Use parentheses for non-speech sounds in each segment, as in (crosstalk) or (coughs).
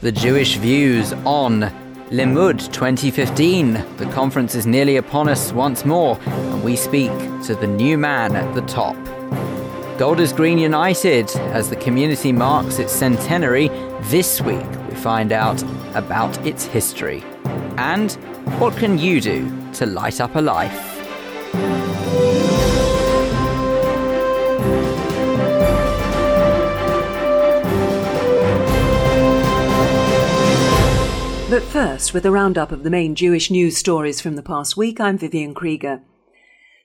the Jewish views on Limmud 2015. The conference is nearly upon us once more, and we speak to the new man at the top. Golders Green United, as the community marks its centenary, this week we find out about its history. And what can you do to light up a life? But first, with a roundup of the main Jewish news stories from the past week, I'm Vivian Krieger.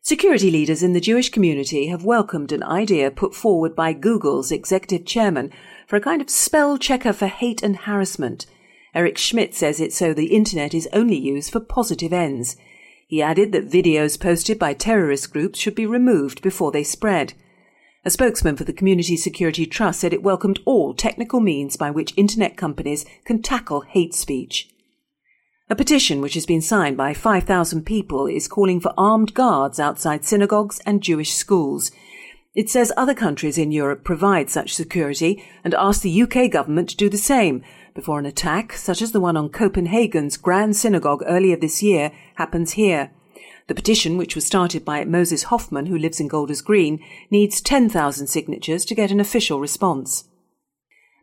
Security leaders in the Jewish community have welcomed an idea put forward by Google's executive chairman for a kind of spell checker for hate and harassment. Eric Schmidt says it's so the internet is only used for positive ends. He added that videos posted by terrorist groups should be removed before they spread. A spokesman for the Community Security Trust said it welcomed all technical means by which internet companies can tackle hate speech. A petition which has been signed by 5,000 people is calling for armed guards outside synagogues and Jewish schools. It says other countries in Europe provide such security and asks the UK government to do the same before an attack, such as the one on Copenhagen's Grand Synagogue earlier this year, happens here. The petition, which was started by Moses Hoffman, who lives in Golders Green, needs 10,000 signatures to get an official response.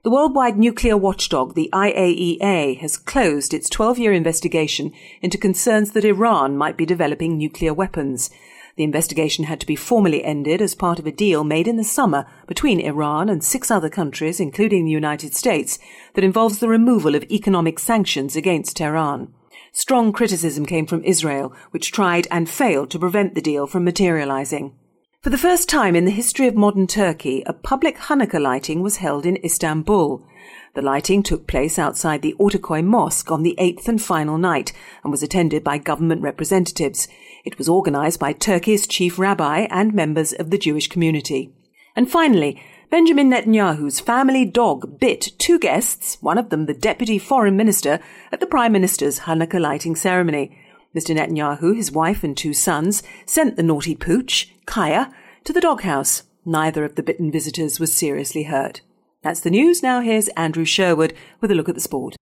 The worldwide nuclear watchdog, the IAEA, has closed its 12 year investigation into concerns that Iran might be developing nuclear weapons. The investigation had to be formally ended as part of a deal made in the summer between Iran and six other countries, including the United States, that involves the removal of economic sanctions against Tehran. Strong criticism came from Israel, which tried and failed to prevent the deal from materializing. For the first time in the history of modern Turkey, a public Hanukkah lighting was held in Istanbul. The lighting took place outside the Ortaköy Mosque on the eighth and final night and was attended by government representatives. It was organized by Turkey's chief rabbi and members of the Jewish community. And finally, Benjamin Netanyahu's family dog bit two guests, one of them the deputy foreign minister, at the prime minister's Hanukkah lighting ceremony. Mr. Netanyahu, his wife and two sons, sent the naughty pooch, Kaya, to the doghouse. Neither of the bitten visitors was seriously hurt. That's the news. Now here's Andrew Sherwood with a look at the sport.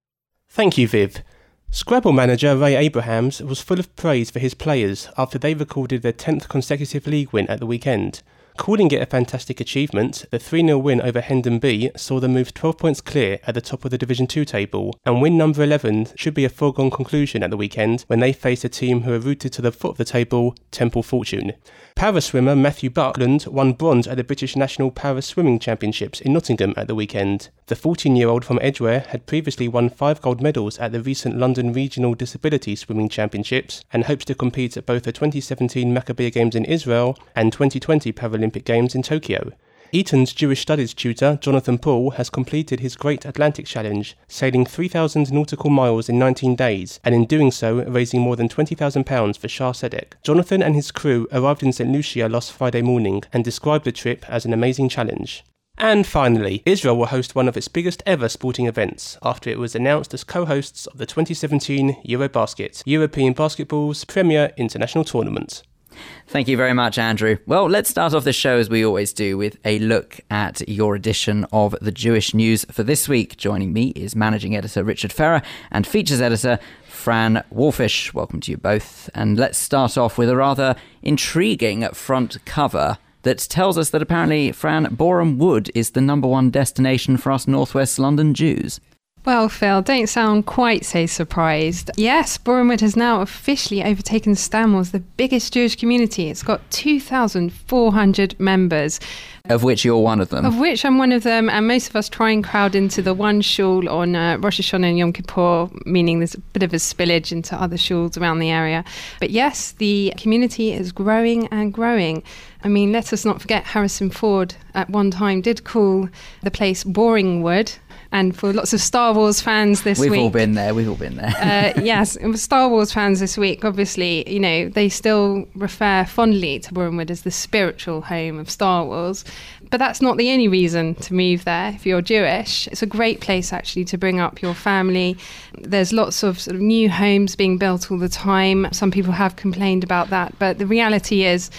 Thank you, Viv. Scrabble manager Ray Abrahams was full of praise for his players after they recorded their 10th consecutive league win at the weekend. Calling it a fantastic achievement, the 3 0 win over Hendon B saw them move 12 points clear at the top of the Division 2 table, and win number 11 should be a foregone conclusion at the weekend when they face a team who are rooted to the foot of the table, Temple Fortune. Para swimmer Matthew Buckland won bronze at the British National Para Swimming Championships in Nottingham at the weekend. The 14 year old from Edgware had previously won five gold medals at the recent London Regional Disability Swimming Championships and hopes to compete at both the 2017 Maccabiah Games in Israel and 2020 Paralympic Games in Tokyo. Eton's Jewish Studies tutor, Jonathan Paul, has completed his Great Atlantic Challenge, sailing 3,000 nautical miles in 19 days, and in doing so, raising more than £20,000 for Shah Sedek. Jonathan and his crew arrived in St. Lucia last Friday morning and described the trip as an amazing challenge. And finally, Israel will host one of its biggest ever sporting events after it was announced as co hosts of the 2017 Eurobasket, European basketball's premier international tournament. Thank you very much, Andrew. Well, let's start off the show as we always do with a look at your edition of the Jewish News for this week. Joining me is managing editor Richard Ferrer and features editor Fran Wolfish. Welcome to you both. And let's start off with a rather intriguing front cover that tells us that apparently, Fran, Boreham Wood is the number one destination for us Northwest London Jews. Well, Phil, don't sound quite so surprised. Yes, Boreham has now officially overtaken Stanmore as the biggest Jewish community. It's got 2,400 members. Of which you're one of them. Of which I'm one of them, and most of us try and crowd into the one shul on uh, Rosh Hashanah and Yom Kippur, meaning there's a bit of a spillage into other shuls around the area. But yes, the community is growing and growing. I mean, let us not forget Harrison Ford at one time did call the place Boring Wood, and for lots of Star Wars fans this we've week. We've all been there. We've all been there. uh, (laughs) yes, Star Wars fans this week, obviously, you know, they still refer fondly to Boreham as the spiritual home of Star Wars. But that's not the only reason to move there if you're Jewish. It's a great place actually to bring up your family. There's lots of, sort of new homes being built all the time. Some people have complained about that, but the reality is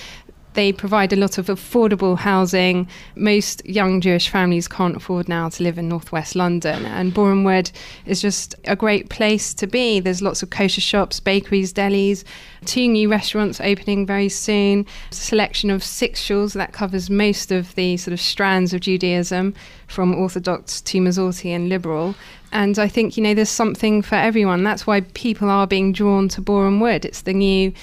they provide a lot of affordable housing. Most young Jewish families can't afford now to live in northwest London, and Boreham Wood is just a great place to be. There's lots of kosher shops, bakeries, delis, two new restaurants opening very soon, a selection of six shuls that covers most of the sort of strands of Judaism, from Orthodox to Masorti and liberal. And I think, you know, there's something for everyone. That's why people are being drawn to Boreham Wood. It's the new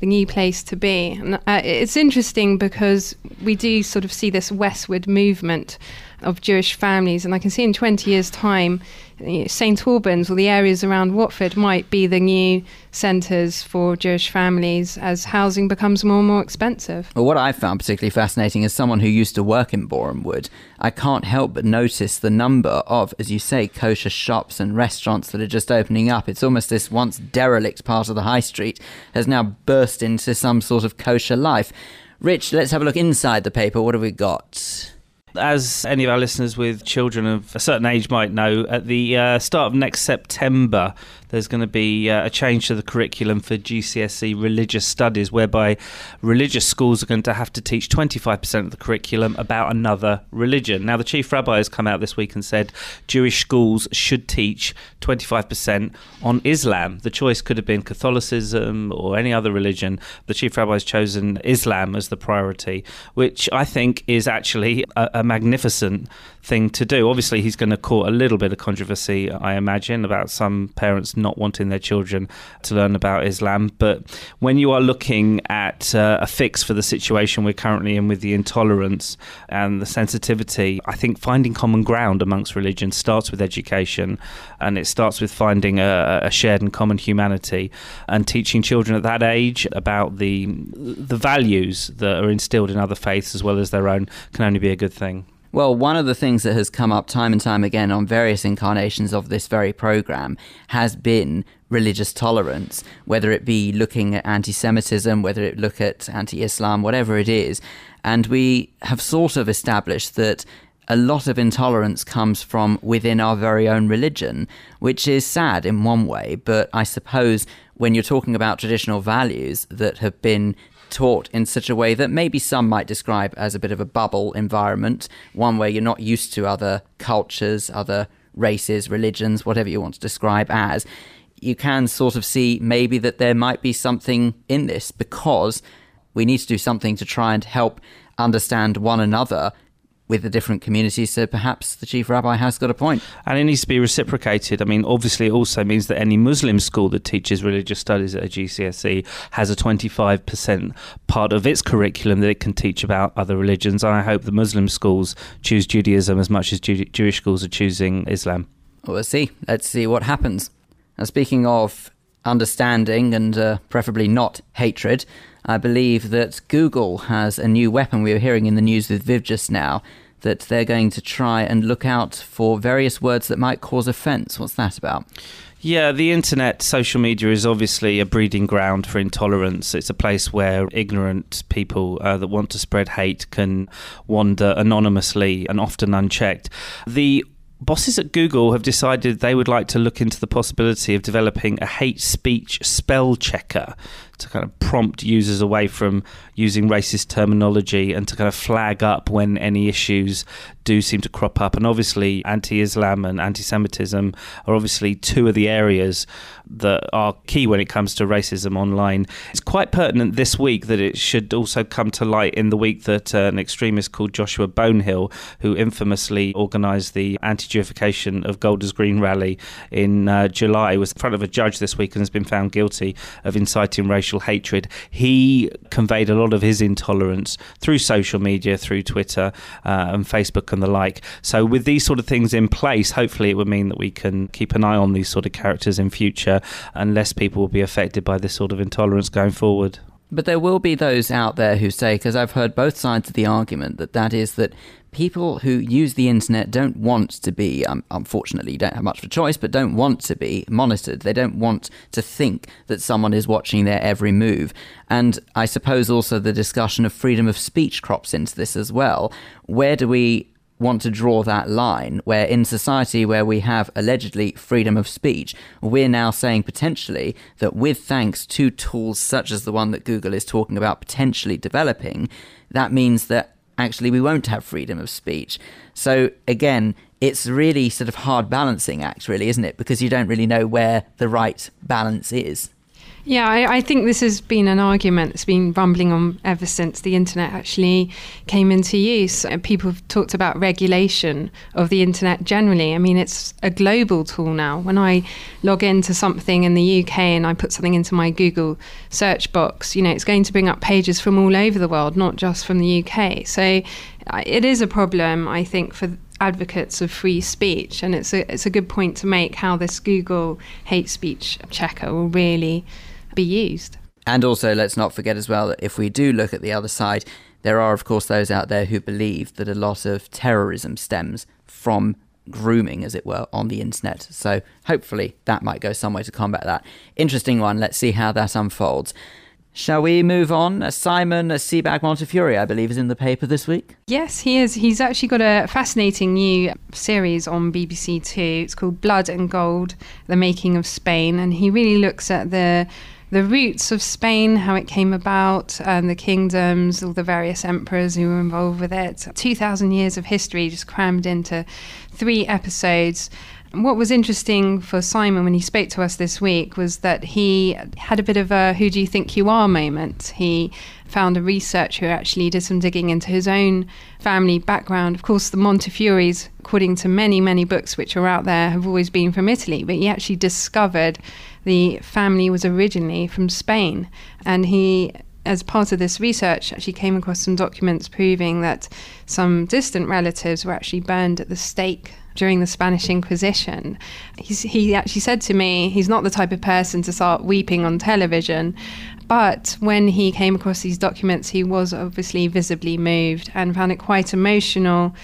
the new place to be. And uh, it's interesting because we do sort of see this westward movement of Jewish families, and I can see in 20 years' time, eh, know, St Albans or the areas around Watford might be the new centres for Jewish families as housing becomes more and more expensive. Well, what I found particularly fascinating as someone who used to work in Boreham Wood, I can't help but notice the number of, as you say, kosher shops and restaurants that are just opening up. It's almost this once derelict part of the high street has now burst into some sort of kosher life. Rich, let's have a look inside the paper. What have we got? As any of our listeners with children of a certain age might know, at the uh, start of next September, there's going to be uh, a change to the curriculum for GCSE religious studies, whereby religious schools are going to have to teach 25% of the curriculum about another religion. Now, the chief rabbi has come out this week and said Jewish schools should teach 25% on Islam. The choice could have been Catholicism or any other religion. The chief rabbi has chosen Islam as the priority, which I think is actually a, a magnificent thing to do. Obviously, he's going to court a little bit of controversy, I imagine, about some parents not wanting their children to learn about Islam. But when you are looking at uh, a fix for the situation we're currently in with the intolerance and the sensitivity, I think finding common ground amongst religions starts with education and it starts with finding a, a shared and common humanity and teaching children at that age about the the values that are instilled in other faiths as well as their own can only be a good thing. Well, one of the things that has come up time and time again on various incarnations of this very program has been religious tolerance, whether it be looking at anti Semitism, whether it look at anti Islam, whatever it is. And we have sort of established that a lot of intolerance comes from within our very own religion, which is sad in one way, but I suppose when you're talking about traditional values that have been taught in such a way that maybe some might describe as a bit of a bubble environment, one where you're not used to other cultures, other races, religions, whatever you want to describe as, you can sort of see maybe that there might be something in this because we need to do something to try and help understand one another with the different communities. So perhaps the chief rabbi has got a point. And it needs to be reciprocated. I mean, obviously, it also means that any Muslim school that teaches religious studies at a GCSE has a 25% part of its curriculum that it can teach about other religions. And I hope the Muslim schools choose Judaism as much as Jew- Jewish schools are choosing Islam. Well, we'll see. Let's see what happens. Now, speaking of understanding and uh, preferably not hatred, I believe that Google has a new weapon. We were hearing in the news with Viv just now that they're going to try and look out for various words that might cause offence. What's that about? Yeah, the internet, social media is obviously a breeding ground for intolerance. It's a place where ignorant people uh, that want to spread hate can wander anonymously and often unchecked. The bosses at Google have decided they would like to look into the possibility of developing a hate speech spell checker to kind of prompt users away from using racist terminology and to kind of flag up when any issues do seem to crop up. And obviously, anti Islam and anti Semitism are obviously two of the areas that are key when it comes to racism online. It's quite pertinent this week that it should also come to light in the week that uh, an extremist called Joshua Bonehill, who infamously organised the anti Jewification of Golders Green rally in uh, July, was in front of a judge this week and has been found guilty of inciting racial hatred. He conveyed a lot of his intolerance through social media, through Twitter uh, and Facebook and the like. So, with these sort of things in place, hopefully it would mean that we can keep an eye on these sort of characters in future and less people will be affected by this sort of intolerance going forward. But there will be those out there who say, because I've heard both sides of the argument, that that is that people who use the internet don't want to be, um, unfortunately, don't have much of a choice, but don't want to be monitored. They don't want to think that someone is watching their every move. And I suppose also the discussion of freedom of speech crops into this as well. Where do we want to draw that line where in society where we have allegedly freedom of speech, we're now saying potentially that with thanks to tools such as the one that Google is talking about potentially developing, that means that actually we won't have freedom of speech. So again, it's really sort of hard balancing act really, isn't it? Because you don't really know where the right balance is. Yeah, I, I, think this has been an argument that's been rumbling on ever since the internet actually came into use. Uh, people have talked about regulation of the internet generally. I mean, it's a global tool now. When I log into something in the UK and I put something into my Google search box, you know, it's going to bring up pages from all over the world, not just from the UK. So it is a problem, I think, for advocates of free speech, and it's a it's a good point to make how this Google hate speech checker will really be used. And also, let's not forget as well that if we do look at the other side, there are, of course, those out there who believe that a lot of terrorism stems from grooming, as it were, on the internet. So hopefully that might go some way to combat that. Interesting one. Let's see how that unfolds. Shall we move on? Uh, Simon Sebag Montefiore, I believe, is in the paper this week. Yes, he is. He's actually got a fascinating new series on BBC Two. It's called Blood and Gold: The Making of Spain, and he really looks at the the roots of Spain, how it came about, and the kingdoms, all the various emperors who were involved with it. 2,000 years of history just crammed into three episodes. What was interesting for Simon when he spoke to us this week was that he had a bit of a who do you think you are moment. He found a researcher who actually did some digging into his own family background. Of course, the Montefiore's, according to many, many books which are out there, have always been from Italy, but he actually discovered the family was originally from Spain. And he as part of this research, actually came across some documents proving that some distant relatives were actually burned at the stake during the Spanish Inquisition. He's, he actually said to me, he's not the type of person to start weeping on television. But when he came across these documents, he was obviously visibly moved and found it quite emotional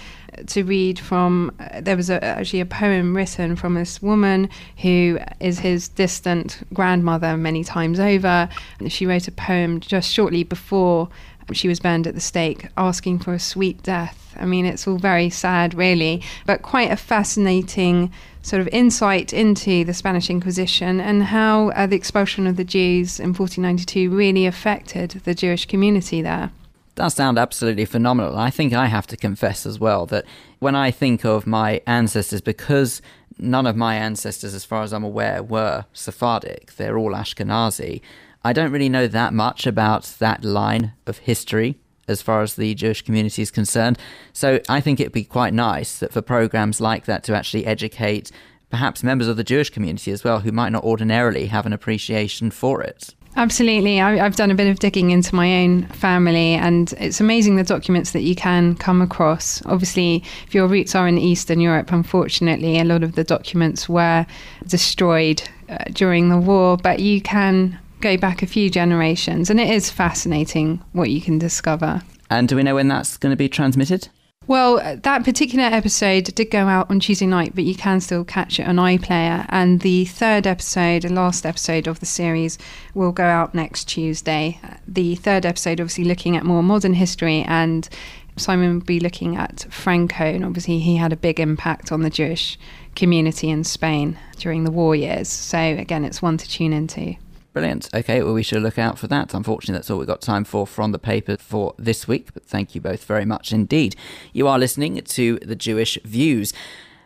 to read from. Uh, there was a, actually a poem written from this woman who is his distant grandmother many times over. And she wrote a poem just shortly before she was burned at the stake, asking for a sweet death. I mean, it's all very sad, really, but quite a fascinating sort of insight into the Spanish Inquisition and how uh, the expulsion of the Jews in 1492 really affected the Jewish community there. That sound absolutely phenomenal. I think I have to confess as well that when I think of my ancestors, because none of my ancestors, as far as I'm aware, were Sephardic, they're all Ashkenazi. I don't really know that much about that line of history as far as the Jewish community is concerned. So I think it'd be quite nice that for programs like that to actually educate perhaps members of the Jewish community as well who might not ordinarily have an appreciation for it. Absolutely. I, have done a bit of digging into my own family, and it's amazing the documents that you can come across. Obviously, if your roots are in Eastern Europe, unfortunately, a lot of the documents were destroyed uh, during the war, but you can go back a few generations, and it is fascinating what you can discover. And do we know when that's going to be transmitted? Well, uh, that particular episode did go out on Tuesday night, but you can still catch it on iPlayer. And the third episode, the last episode of the series, will go out next Tuesday. The third episode, obviously, looking at more modern history, and Simon will be looking at Franco. And obviously, he had a big impact on the Jewish community in Spain during the war years. So, again, it's one to tune into. Brilliant. Okay, well, we should look out for that. Unfortunately, that's all we've got time for from the paper for this week, but thank you both very much indeed. You are listening to the Jewish Views.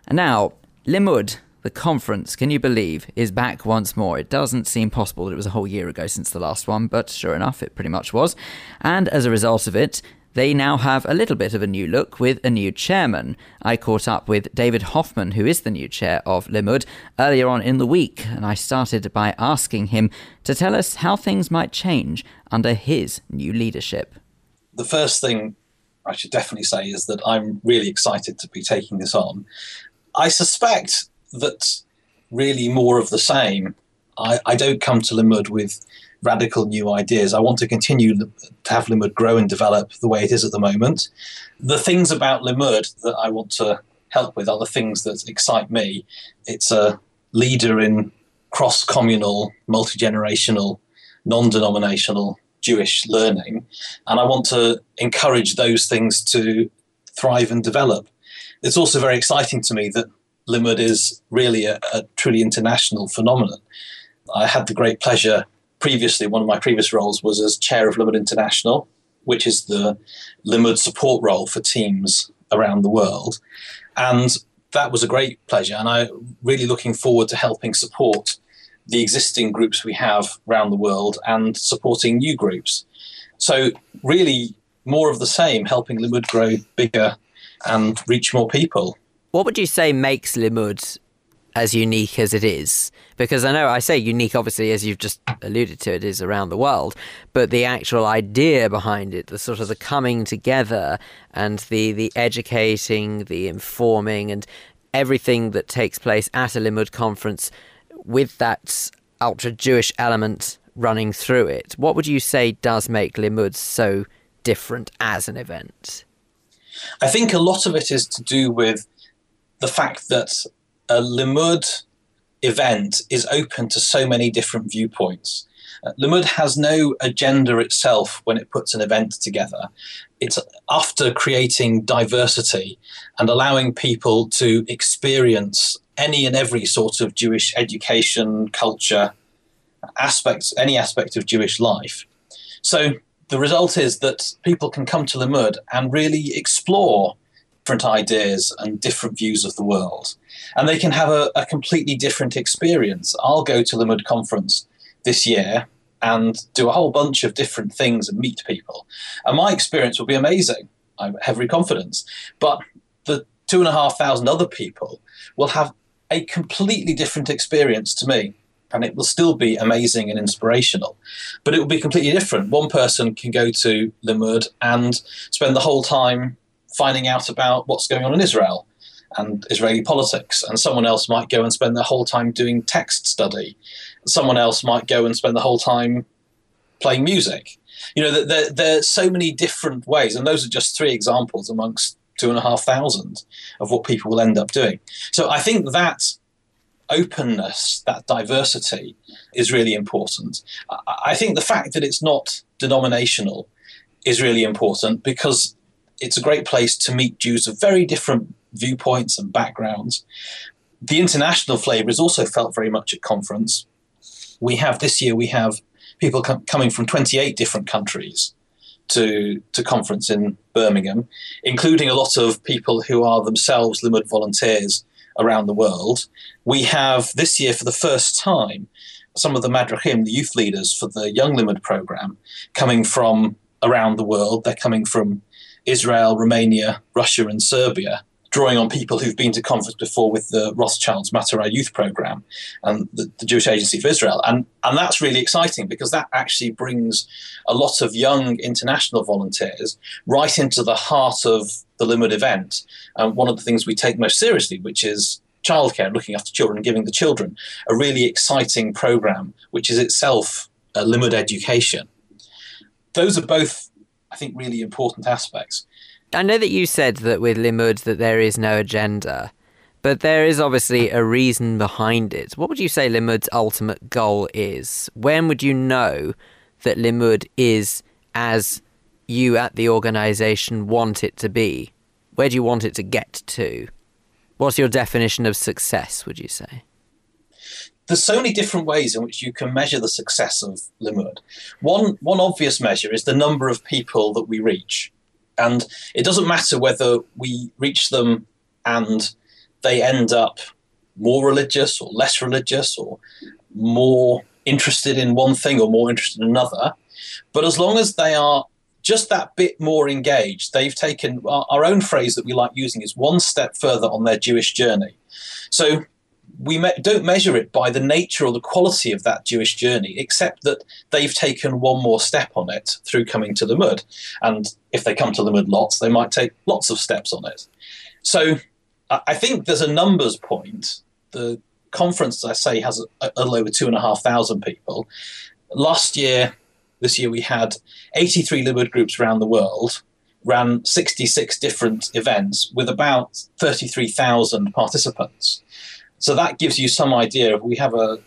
And now, Limmud, the conference, can you believe, is back once more. It doesn't seem possible that it was a whole year ago since the last one, but sure enough, it pretty much was. And as a result of it, they now have a little bit of a new look with a new chairman. I caught up with David Hoffman, who is the new chair of Limmud, earlier on in the week, and I started by asking him to tell us how things might change under his new leadership. The first thing I should definitely say is that I'm really excited to be taking this on. I suspect that really more of the same. I, I don't come to Limmud with radical new ideas. I want to continue to have Limmud grow and develop the way it is at the moment. The things about Limmud that I want to help with are the things that excite me. It's a leader in cross communal, multi generational, non denominational Jewish learning. And I want to encourage those things to thrive and develop. It's also very exciting to me that Limmud is really a, a truly international phenomenon. I had the great pleasure previously, one of my previous roles was as chair of Limmud International, which is the Limmud support role for teams around the world. And that was a great pleasure. And I'm really looking forward to helping support the existing groups we have around the world and supporting new groups. So, really, more of the same, helping Limmud grow bigger and reach more people. What would you say makes Limmud as unique as it is? Because I know I say unique, obviously, as you've just alluded to, it is around the world, but the actual idea behind it, the sort of the coming together and the, the educating, the informing, and everything that takes place at a Limmud conference with that ultra Jewish element running through it. What would you say does make Limmud so different as an event? I think a lot of it is to do with the fact that a Limmud event is open to so many different viewpoints. Uh, Limmud has no agenda itself when it puts an event together. It's after creating diversity and allowing people to experience any and every sort of Jewish education, culture, aspects, any aspect of Jewish life. So the result is that people can come to Limmud and really explore different ideas and different views of the world. And they can have a, a completely different experience. I'll go to Limmud conference this year and do a whole bunch of different things and meet people. And my experience will be amazing. I have every confidence. But the two and a half thousand other people will have a completely different experience to me. And it will still be amazing and inspirational. But it will be completely different. One person can go to Limmud and spend the whole time finding out about what's going on in Israel and Israeli politics. And someone else might go and spend their whole time doing text study. Someone else might go and spend the whole time playing music. You know, there, there are so many different ways, and those are just three examples amongst two and a half thousand of what people will end up doing. So I think that openness, that diversity, is really important. I think the fact that it's not denominational is really important because it's a great place to meet Jews of very different viewpoints and backgrounds. The international flavour is also felt very much at conference. We have this year we have people com- coming from 28 different countries to to conference in Birmingham, including a lot of people who are themselves Limmud volunteers around the world. We have this year for the first time some of the Madrachim, the youth leaders for the Young Limmud program, coming from around the world. They're coming from Israel, Romania, Russia, and Serbia, drawing on people who've been to conference before with the Rothschild's Matarah Youth Program and the, the, Jewish Agency for Israel. And, and that's really exciting because that actually brings a lot of young international volunteers right into the heart of the Limmud event. And one of the things we take most seriously, which is childcare, looking after children giving the children a really exciting program, which is itself a Limmud education. Those are both, I think, really important aspects. I know that you said that with Limmud that there is no agenda, but there is obviously a reason behind it. What would you say Limmud's ultimate goal is? When would you know that Limmud is as you at the organisation want it to be? Where do you want it to get to? What's your definition of success, would you say? There's so many different ways in which you can measure the success of Limmud. One, one obvious measure is the number of people that we reach. And it doesn't matter whether we reach them and they end up more religious or less religious or more interested in one thing or more interested in another. But as long as they are just that bit more engaged, they've taken our, our own phrase that we like using is one step further on their Jewish journey. So we me- don't measure it by the nature or the quality of that Jewish journey, except that they've taken one more step on it through coming to Limmud. And if they come to Limmud lots, they might take lots of steps on it. So I think there's a numbers point. The conference, as I say, has a, a little over two and a half thousand people. Last year, this year, we had 83 Limmud groups around the world, ran 66 different events with about 33,000 participants. So that gives you some idea of we have a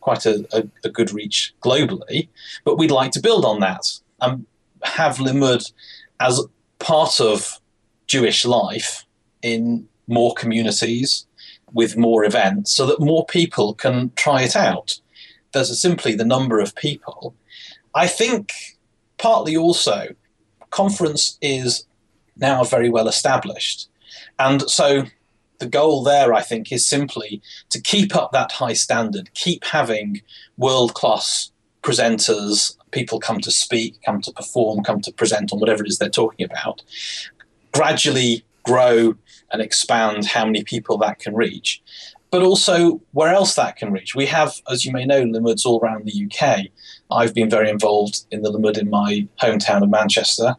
quite a, a, a good reach globally, but we'd like to build on that and have Limmud as part of Jewish life in more communities with more events so that more people can try it out. There's simply the number of people. I think partly also, conference is now very well established. And so the goal there, I think, is simply to keep up that high standard, keep having world class presenters, people come to speak, come to perform, come to present on whatever it is they're talking about, gradually grow and expand how many people that can reach, but also where else that can reach. We have, as you may know, Limmuds all around the UK. I've been very involved in the Limmud in my hometown of Manchester.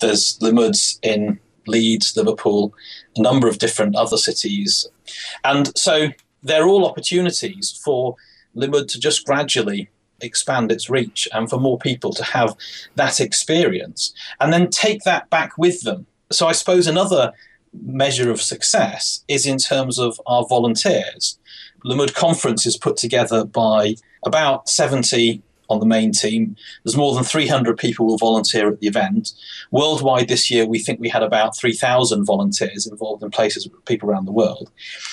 There's Limmuds in Leeds, Liverpool, a number of different other cities. And so they're all opportunities for Limmud to just gradually expand its reach and for more people to have that experience and then take that back with them. So I suppose another measure of success is in terms of our volunteers. Limmud Conference is put together by about 70 on the main team. There's more than 300 people will volunteer at the event. Worldwide this year, we think we had about 3,000 volunteers involved in places, people around the world.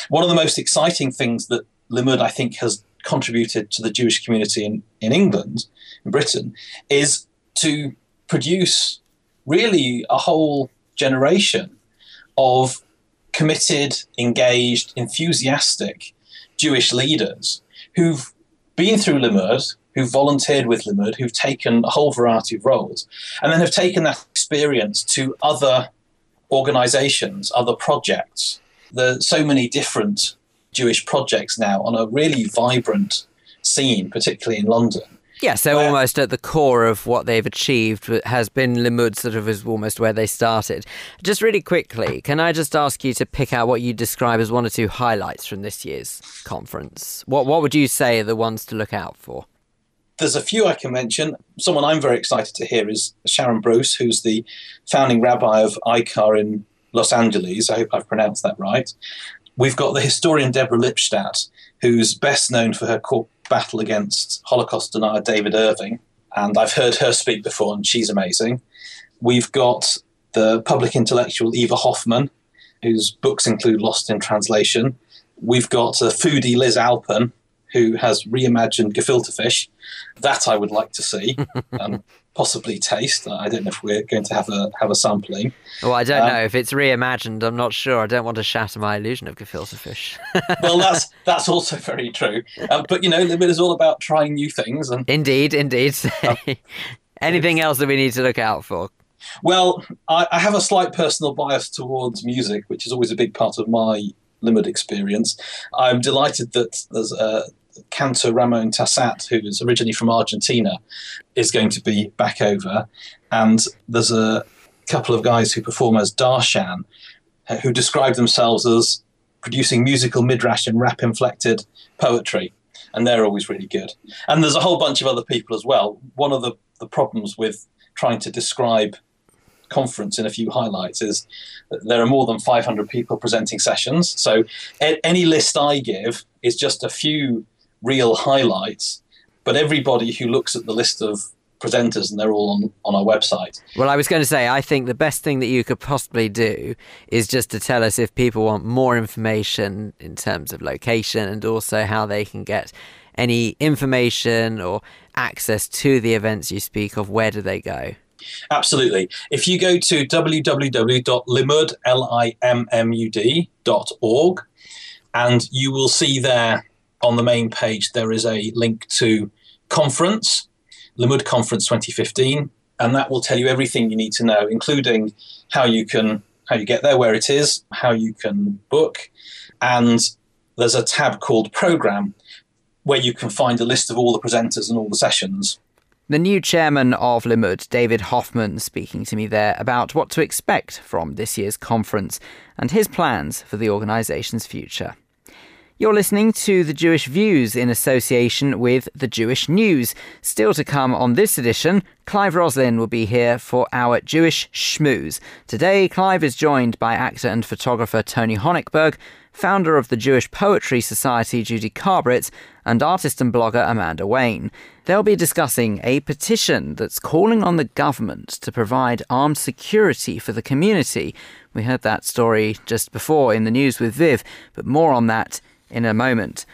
One of the most exciting things that Limmud, I think, has contributed to the Jewish community in, in England, in Britain, is to produce really a whole generation of committed, engaged, enthusiastic Jewish leaders who've been through Limmud, who've volunteered with Limmud, who've taken a whole variety of roles, and then have taken that experience to other organizations, other projects. There's so many different Jewish projects now on a really vibrant scene, particularly in London. Yeah, so where, almost at the core of what they've achieved has been Limmud, sort of is almost where they started. Just really quickly, can I just ask you to pick out what you describe as one or two highlights from this year's conference? What what would you say are the ones to look out for? There's a few I can mention. Someone I'm very excited to hear is Sharon Brous, who's the founding rabbi of IKAR in Los Angeles. I hope I've pronounced that right. We've got the historian Deborah Lipstadt, who's best known for her court battle against Holocaust denier David Irving. And I've heard her speak before, and she's amazing. We've got the public intellectual Eva Hoffman, whose books include Lost in Translation. We've got a foodie Liz Alpern, who has reimagined gefilte fish. That I would like to see and (laughs) possibly taste. I don't know if we're going to have a have a sampling. Well, I don't um, know if it's reimagined. I'm not sure. I don't want to shatter my illusion of gefilte fish. (laughs) well, that's that's also very true. Um, but you know, Limmud is all about trying new things. And indeed, indeed. Um, (laughs) Anything else that we need to look out for? Well, I, I have a slight personal bias towards music, which is always a big part of my Limmud experience. I'm delighted that there's a cantor Ramon Tasat, who is originally from Argentina, is going to be back over. And there's a couple of guys who perform as Darshan, who describe themselves as producing musical midrash and rap inflected poetry. And they're always really good. And there's a whole bunch of other people as well. One of the, the problems with trying to describe conference in a few highlights is that there are more than 500 people presenting sessions. So any list I give is just a few real highlights, but everybody who looks at the list of presenters and they're all on, on our website. Well, I was going to say, I think the best thing that you could possibly do is just to tell us if people want more information in terms of location and also how they can get any information or access to the events you speak of, where do they go? Absolutely. If you go to www.limmud.org, and you will see there on the main page there is a link to conference, Limmud Conference 2015, and that will tell you everything you need to know, including how you can how you get there, where it is, how you can book, and there's a tab called Program where you can find a list of all the presenters and all the sessions. The new chairman of Limmud, David Hoffman, speaking to me there about what to expect from this year's conference and his plans for the organisation's future. You're listening to The Jewish Views in association with The Jewish News. Still to come on this edition, Clive Roslin will be here for our Jewish Schmooze. Today, Clive is joined by actor and photographer Tony Honigberg, founder of the Jewish Poetry Society Judy Carbrit, and artist and blogger Amanda Wayne. They'll be discussing a petition that's calling on the government to provide armed security for the community. We heard that story just before in the news with Viv, but more on that in a moment.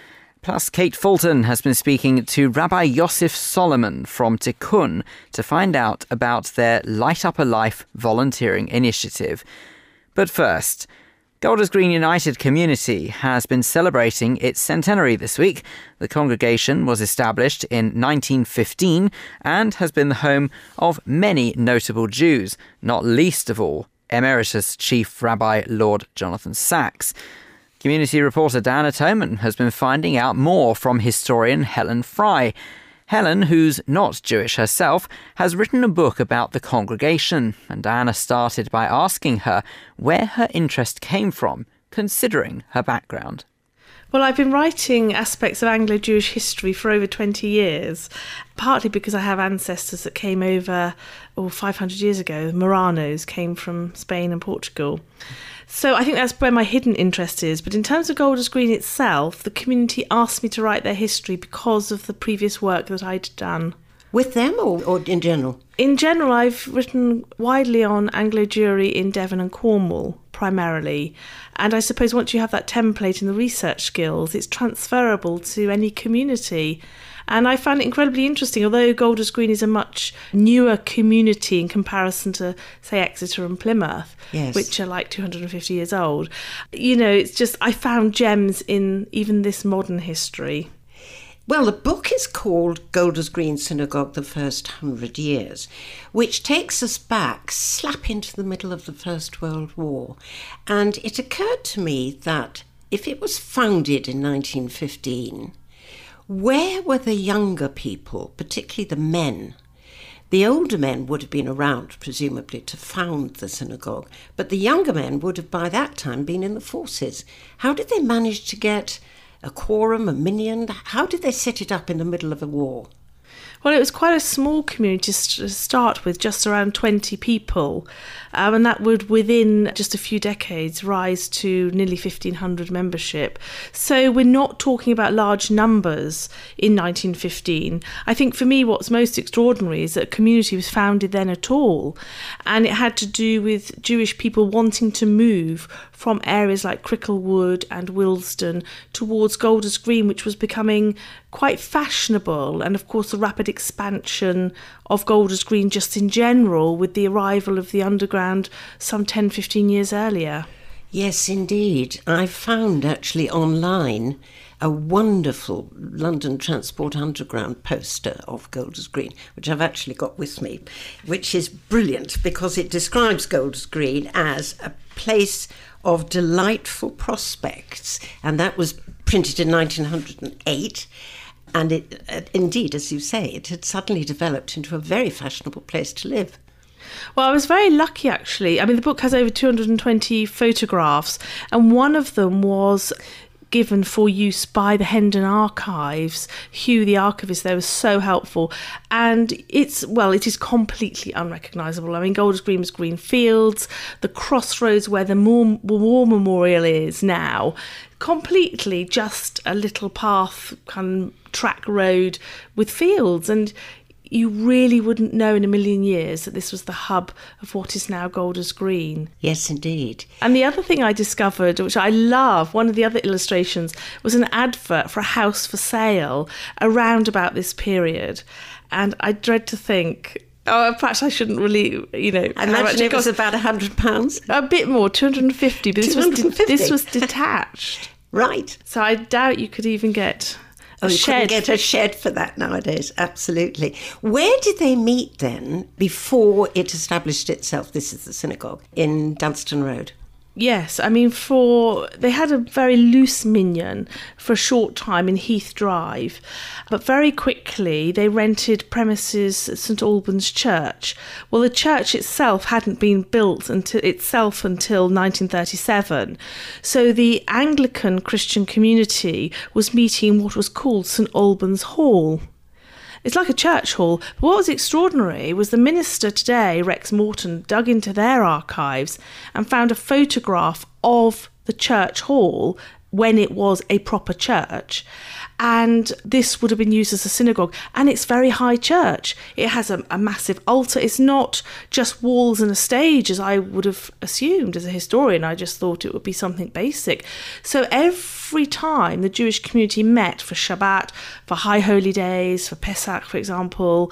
Plus, Kate Fulton has been speaking to Rabbi Yosef Solomon from Tikun to find out about their Light Up a Life volunteering initiative. But first, Golders Green United Community has been celebrating its centenary this week. The congregation was established in 1915 and has been the home of many notable Jews, not least of all Emeritus Chief Rabbi Lord Jonathan Sacks. Community reporter Diana Toman has been finding out more from historian Helen Fry. Helen, who's not Jewish herself, has written a book about the congregation, and Diana started by asking her where her interest came from, considering her background. Well, I've been writing aspects of Anglo Jewish history for over 20 years, partly because I have ancestors that came over oh, 500 years ago. The Marranos came from Spain and Portugal. So I think that's where my hidden interest is. But in terms of Golders Green itself, the community asked me to write their history because of the previous work that I'd done. With them or, or in general? In general, I've written widely on Anglo Jewry in Devon and Cornwall, primarily. And I suppose once you have that template and the research skills, it's transferable to any community. And I found it incredibly interesting, although Golders Green is a much newer community in comparison to, say, Exeter and Plymouth, yes. which are like 250 years old. You know, it's just, I found gems in even this modern history. Well, the book is called Golders Green Synagogue The First Hundred Years, which takes us back slap into the middle of the First World War. And it occurred to me that if it was founded in 1915, where were the younger people, particularly the men? The older men would have been around, presumably, to found the synagogue, but the younger men would have by that time been in the forces. How did they manage to get a quorum, a minyan? How did they set it up in the middle of a war? Well, it was quite a small community to start with, just around 20 people. Um, and that would, within just a few decades, rise to nearly 1,500 membership. So we're not talking about large numbers in 1915. I think for me, what's most extraordinary is that a community was founded then at all. And it had to do with Jewish people wanting to move from areas like Cricklewood and Willesden towards Golders Green, which was becoming quite fashionable. And of course, the rapid expansion of Golders Green just in general with the arrival of the underground some 10, 15 years earlier. Yes, indeed. I found actually online a wonderful London Transport Underground poster of Golders Green, which I've actually got with me, which is brilliant because it describes Golders Green as a place of delightful prospects. And that was printed in 1908. And it, uh, indeed, as you say, it had suddenly developed into a very fashionable place to live. Well, I was very lucky actually. I mean, the book has over 220 photographs, and one of them was given for use by the Hendon Archives. Hugh, the archivist there, was so helpful. And it's, well, it is completely unrecognisable. I mean, Golders Green was green fields, the crossroads where the War Memorial is now, completely just a little path, kind of track road with fields. And you really wouldn't know in a million years that this was the hub of what is now Golders Green. Yes, indeed. And the other thing I discovered, which I love, one of the other illustrations was an advert for a house for sale around about this period. And I dread to think Oh, perhaps I shouldn't really, you know. I imagine it was about a hundred pounds. A bit more, two hundred and fifty. But this was de- this was detached. right. So I doubt you could even get Oh, you shed. couldn't get a shed for that nowadays. Absolutely. Where did they meet then before it established itself? This is the synagogue in Dunstan Road. Yes, I mean, for they had a very loose minyan for a short time in Heath Drive, but very quickly they rented premises at St Albans Church. Well, the church itself hadn't been built until itself until 1937, so the Anglican Christian community was meeting in what was called St Albans Hall. It's like a church hall. But what was extraordinary was the minister today, Rex Morton, dug into their archives and found a photograph of the church hall when it was a proper church. And this would have been used as a synagogue. And it's very high church. It has a, a, massive altar. It's not just walls and a stage, as I would have assumed as a historian. I just thought it would be something basic. So every time the Jewish community met for Shabbat, for high holy days, for Pesach, for example,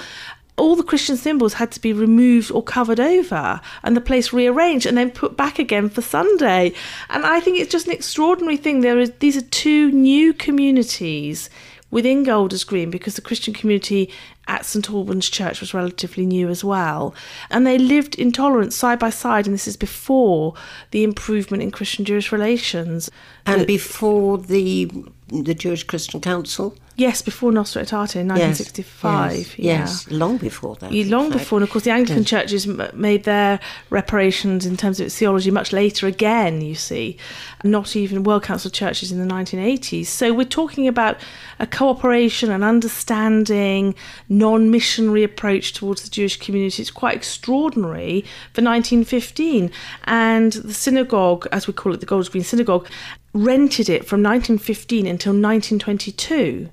all the Christian symbols had to be removed or covered over and the place rearranged and then put back again for Sunday. And I think it's just an extraordinary thing. There is these are two new communities within Golders Green because the Christian community at St Albans Church was relatively new as well. And they lived in tolerance side by side, and this is before the improvement in Christian Jewish relations. And before the the Jewish Christian Council? Yes, before Nostra Aetate in 1965. Yes, yeah. yes, long before that. long before, and of course, the Anglican yes. churches made their reparations in terms of its theology much later again, you see, not even World Council churches in the 1980s. So we're talking about a cooperation, an understanding, non missionary approach towards the Jewish community. It's quite extraordinary for 1915. And the synagogue, as we call it, the Golders Green Synagogue, rented it from 1915 until 1922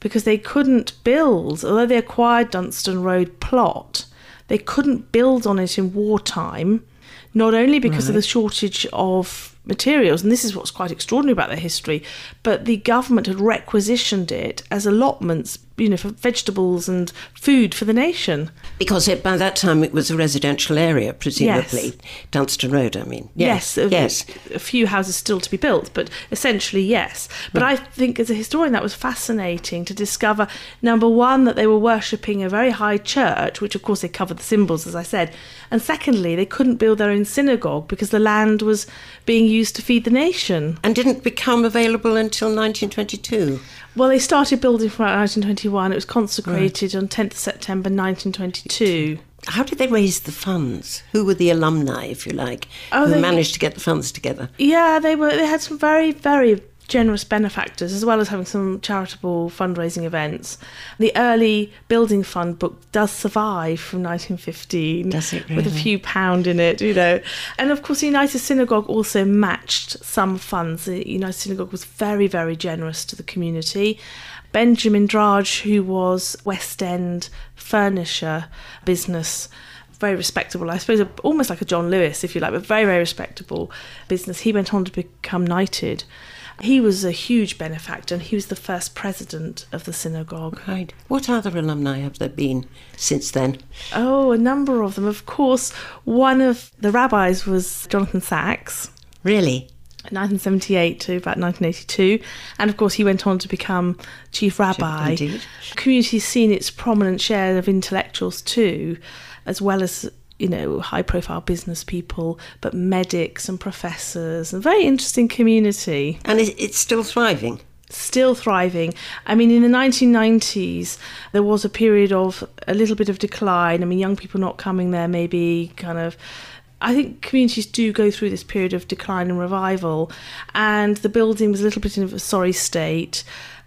because they couldn't build, although they acquired Dunstan Road plot, they couldn't build on it in wartime, not only because right. of the shortage of materials, and this is what's quite extraordinary about their history, but the government had requisitioned it as allotments you know, for vegetables and food for the nation. Because it, by that time it was a residential area, presumably. Yes. Dunstan Road, I mean. Yes. Yes. A, yes. A few houses still to be built, but essentially, yes. But I think as a historian, that was fascinating to discover number one, that they were worshipping a very high church, which of course they covered the symbols, as I said. And secondly, they couldn't build their own synagogue because the land was being used to feed the nation. And didn't become available until 1922. Well, they started building from 1921. It was consecrated right. on 10th September 1922. How did they raise the funds? Who were the alumni, if you like, oh, who they, managed to get the funds together? Yeah, they were. They had some very, very generous benefactors, as well as having some charitable fundraising events. The early building fund book does survive from 1915 really? with a few pound in it, you know. And of course, the United Synagogue also matched some funds. The United Synagogue was very, very generous to the community. Benjamin Drage, who was West End furniture business very respectable, I suppose, almost like a John Lewis, if you like, but very, very respectable business. He went on to become knighted. He was a huge benefactor and he was the first president of the synagogue. Right. What other alumni have there been since then? Oh, a number of them. Of course, one of the rabbis was Jonathan Sacks. Really? 1978 to about 1982, and of course he went on to become chief rabbi. Indeed. Community's seen its prominent share of intellectuals too, as well as you know, high profile business people, but medics and professors, a very interesting community. And it's still thriving. Still thriving. I mean, in the 1990s, there was a period of a little bit of decline. I mean, young people not coming there, maybe kind of I think communities do go through this period of decline and revival, and the building was a little bit in a sorry state.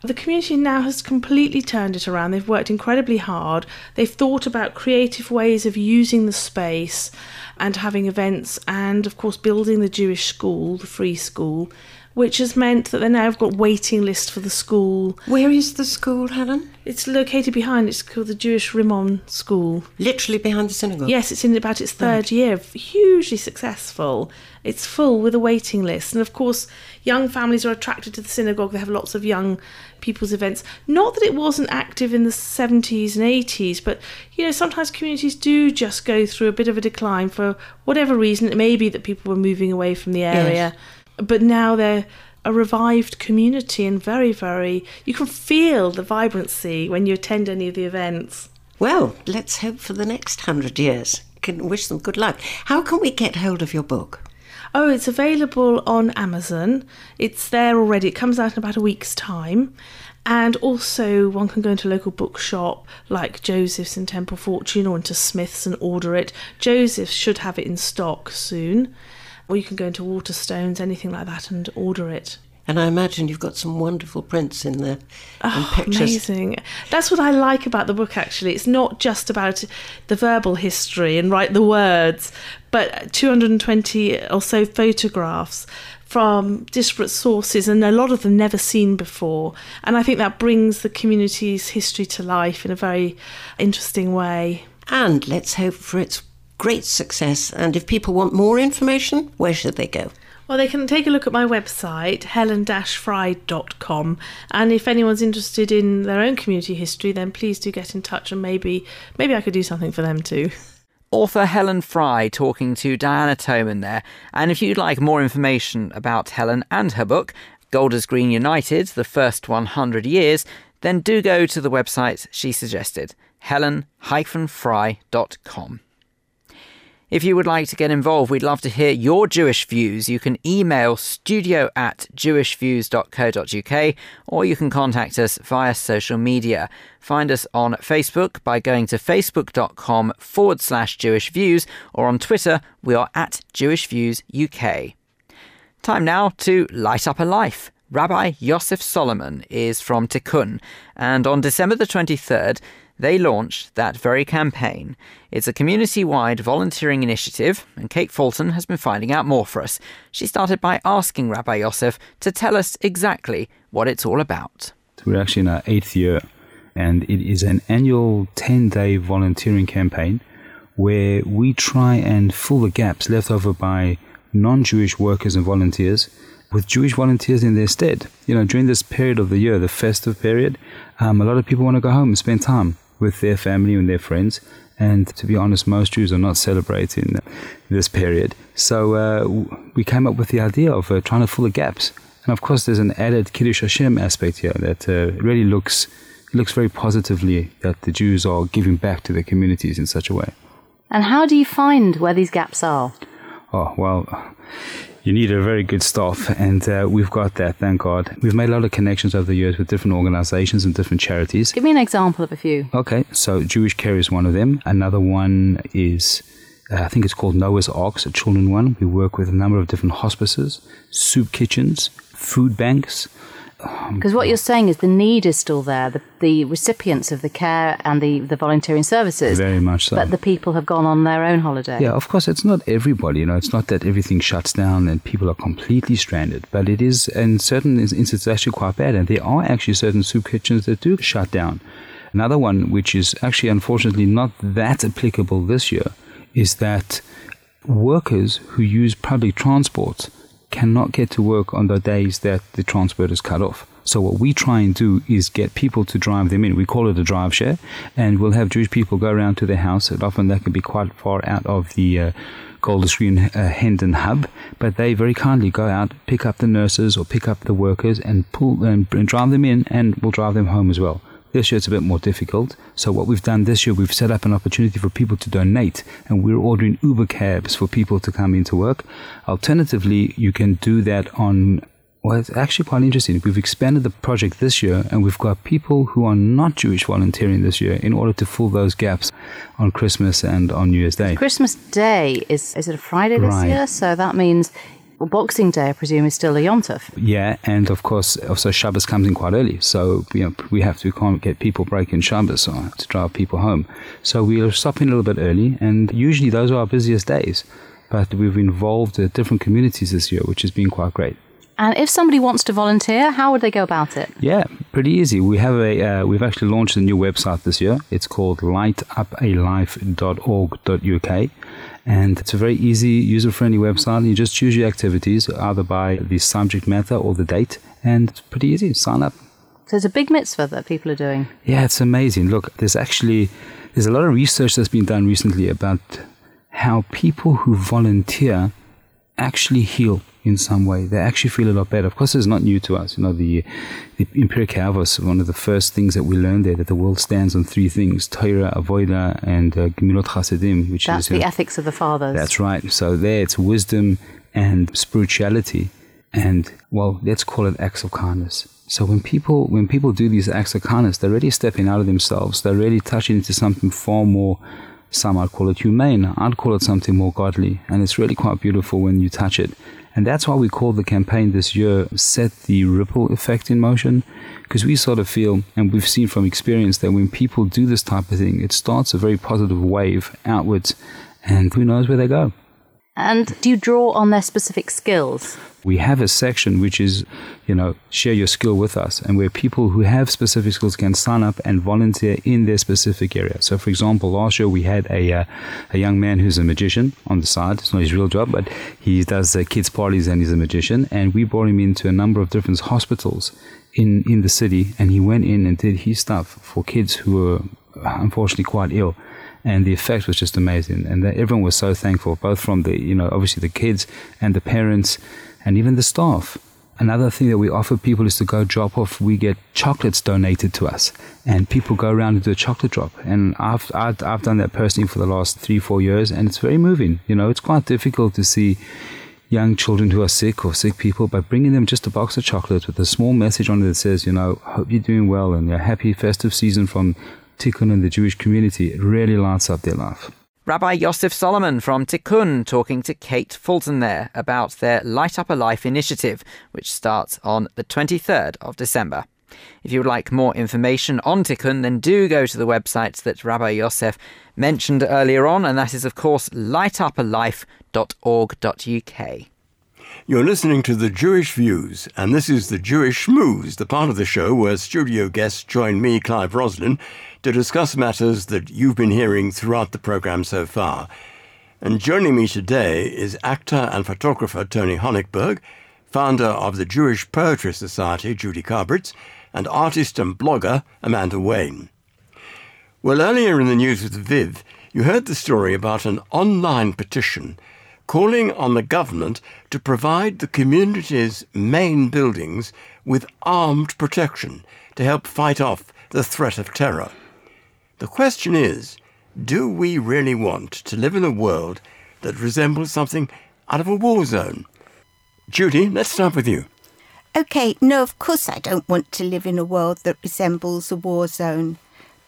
The community now has completely turned it around. They've worked incredibly hard. They've thought about creative ways of using the space and having events, and of course, building the Jewish school, the free school, which has meant that they now have got waiting lists for the school. Where is the school, Helen? It's located behind. It's called the Jewish Rimon School. Literally behind the synagogue. Yes, it's in about its third right. year. Hugely successful. It's full with a waiting list, and of course, young families are attracted to the synagogue. They have lots of young people's events. Not that it wasn't active in the 70s and 80s, but you know, sometimes communities do just go through a bit of a decline for whatever reason. It may be that people were moving away from the area. Yes but now they're a revived community and very, very, you can feel the vibrancy when you attend any of the events. Well, let's hope for the next hundred years. Can wish them good luck. How can we get hold of your book? Oh, it's available on Amazon. It's there already. It comes out in about a week's time. And also, one can go into a local bookshop like Joseph's in Temple Fortune or into Smith's and order it. Joseph's should have it in stock soon. Or you can go into Waterstones, anything like that, and order it. And I imagine you've got some wonderful prints in there and Oh, pictures. amazing. That's what I like about the book, actually. It's not just about the verbal history and write the words, but 220 or so photographs from disparate sources and a lot of them never seen before. And I think that brings the community's history to life in a very interesting way. And let's hope for its great success. And if people want more information, where should they go? Well, they can take a look at my website, helen-fry.com. And if anyone's interested in their own community history, then please do get in touch and maybe maybe I could do something for them too. Author Helen Fry talking to Diana Toman there. And if you'd like more information about Helen and her book, Golders Green United, The First 100 Years, then do go to the website she suggested, helen-fry.com. If you would like to get involved, we'd love to hear your Jewish views. You can email studio at jewishviews.co.uk or you can contact us via social media. Find us on Facebook by going to facebook.com forward slash Jewish Views or on Twitter, we are at Jewish Views UK. Time now to light up a life. Rabbi Yosef Solomon is from Tikun, and on December the 23rd, they launched that very campaign. It's a community wide volunteering initiative, and Kate Fulton has been finding out more for us. She started by asking Rabbi Yosef to tell us exactly what it's all about. We're actually in our eighth year, and it is an annual 10 day volunteering campaign where we try and fill the gaps left over by non Jewish workers and volunteers with Jewish volunteers in their stead. You know, during this period of the year, the festive period, um, a lot of people want to go home and spend time with their family and their friends. And to be honest, most Jews are not celebrating this period. So uh, we came up with the idea of uh, trying to fill the gaps. And of course, there's an added Kiddush Hashem aspect here that uh, really looks looks very positively that the Jews are giving back to their communities in such a way. And how do you find where these gaps are? Oh, well, you need a very good staff, and uh, we've got that, thank God. We've made a lot of connections over the years with different organizations and different charities. Give me an example of a few. Okay, so Jewish Care is one of them. Another one is, uh, I think it's called Noah's Arks, a children one. We work with a number of different hospices, soup kitchens, food banks. Um, because what you're saying is the need is still there, the, the recipients of the care and the, the volunteering services. Very much so. But the people have gone on their own holiday. Yeah, of course, it's not everybody. You know, it's not that everything shuts down and people are completely stranded. But it is, in certain instances, actually quite bad. And there are actually certain soup kitchens that do shut down. Another one, which is actually unfortunately not that applicable this year, is that workers who use public transport cannot get to work on the days that the transport is cut off. So what we try and do is get people to drive them in. We call it a drive share, and we'll have Jewish people go around to their house. And often that can be quite far out of the uh, Golders Green uh, Hendon hub, but they very kindly go out, pick up the nurses or pick up the workers, and pull and drive them in, and we'll drive them home as well. This year it's a bit more difficult. So what we've done this year, we've set up an opportunity for people to donate, and we're ordering Uber cabs for people to come into work. Alternatively, you can do that on. Well, it's actually quite interesting. We've expanded the project this year, and we've got people who are not Jewish volunteering this year in order to fill those gaps on Christmas and on New Year's Day. Christmas Day is is it a Friday this Right. year? So that means well, Boxing Day, I presume, is still a Yontef. Yeah, and of course, also Shabbos comes in quite early, so you know we have to can't get people breaking Shabbos or to drive people home. So we are stopping a little bit early, and usually those are our busiest days. But we've involved uh, different communities this year, which has been quite great. And if somebody wants to volunteer, how would they go about it? Yeah, pretty easy. We have a uh, we've actually launched a new website this year. It's called lightupalife.org.uk, and it's a very easy, user-friendly website. You just choose your activities either by the subject matter or the date, and it's pretty easy. Sign up. So it's a big mitzvah that people are doing. Yeah, it's amazing. Look, there's actually there's a lot of research that's been done recently about how people who volunteer actually heal in some way. They actually feel a lot better. Of course, it's not new to us. You know, the the Pirkei Avos, one of the first things that we learned there, that the world stands on three things: Torah, Avodah, and uh, Gemilut Chasadim, which That's is you the know, ethics of the fathers. that's right. So there, it's wisdom, and spirituality and well let's call it acts of kindness so when people when people do these acts of kindness they're really stepping out of themselves they're really touching into something far more some I'd call it humane I'd call it something more godly and it's really quite beautiful when you touch it and that's why we call the campaign this year set the ripple effect in motion because we sort of feel and we've seen from experience that when people do this type of thing it starts a very positive wave outwards and who knows where they go and do you draw on their specific skills? We have a section which is, you know, share your skill with us, and where people who have specific skills can sign up and volunteer in their specific area. So, for example, last year we had a uh, a young man who's a magician on the side. It's not his real job, but he does uh, kids parties and he's a magician. And we brought him into a number of different hospitals in in the city, and he went in and did his stuff for kids who were unfortunately quite ill and the effect was just amazing. And everyone was so thankful, both from the you know obviously the kids and the parents, and even the staff. Another thing that we offer people is to go drop off. We get chocolates donated to us, and people go around and do a chocolate drop. And I've, I've I've done that personally for the last three four years, and it's very moving. You know, it's quite difficult to see young children who are sick or sick people, by bringing them just a box of chocolates with a small message on it that says, you know, hope you're doing well and a happy festive season from Tikun and the Jewish community, it really lights up their life. Rabbi Yosef Solomon from Tikun talking to Kate Fulton there about their Light Up a Life initiative, which starts on the 23rd of December. If you would like more information on Tikun, then do go to the website that Rabbi Yosef mentioned earlier on, and that is, of course, lightupalife.org.uk. You're listening to The Jewish Views, and this is The Jewish Schmooze, the part of the show where studio guests join me, Clive Roslin, to discuss matters that you've been hearing throughout the program so far. And joining me today is actor and photographer Tony Honigberg, founder of the Jewish Poetry Society, Judy Carbritz, and artist and blogger Amanda Wayne. Well, earlier in the news with Viv, you heard the story about an online petition calling on the government to provide the community's main buildings with armed protection to help fight off the threat of terror. The question is do we really want to live in a world that resembles something out of a war zone? Judy, let's start with you. OK, no, of course I don't want to live in a world that resembles a war zone.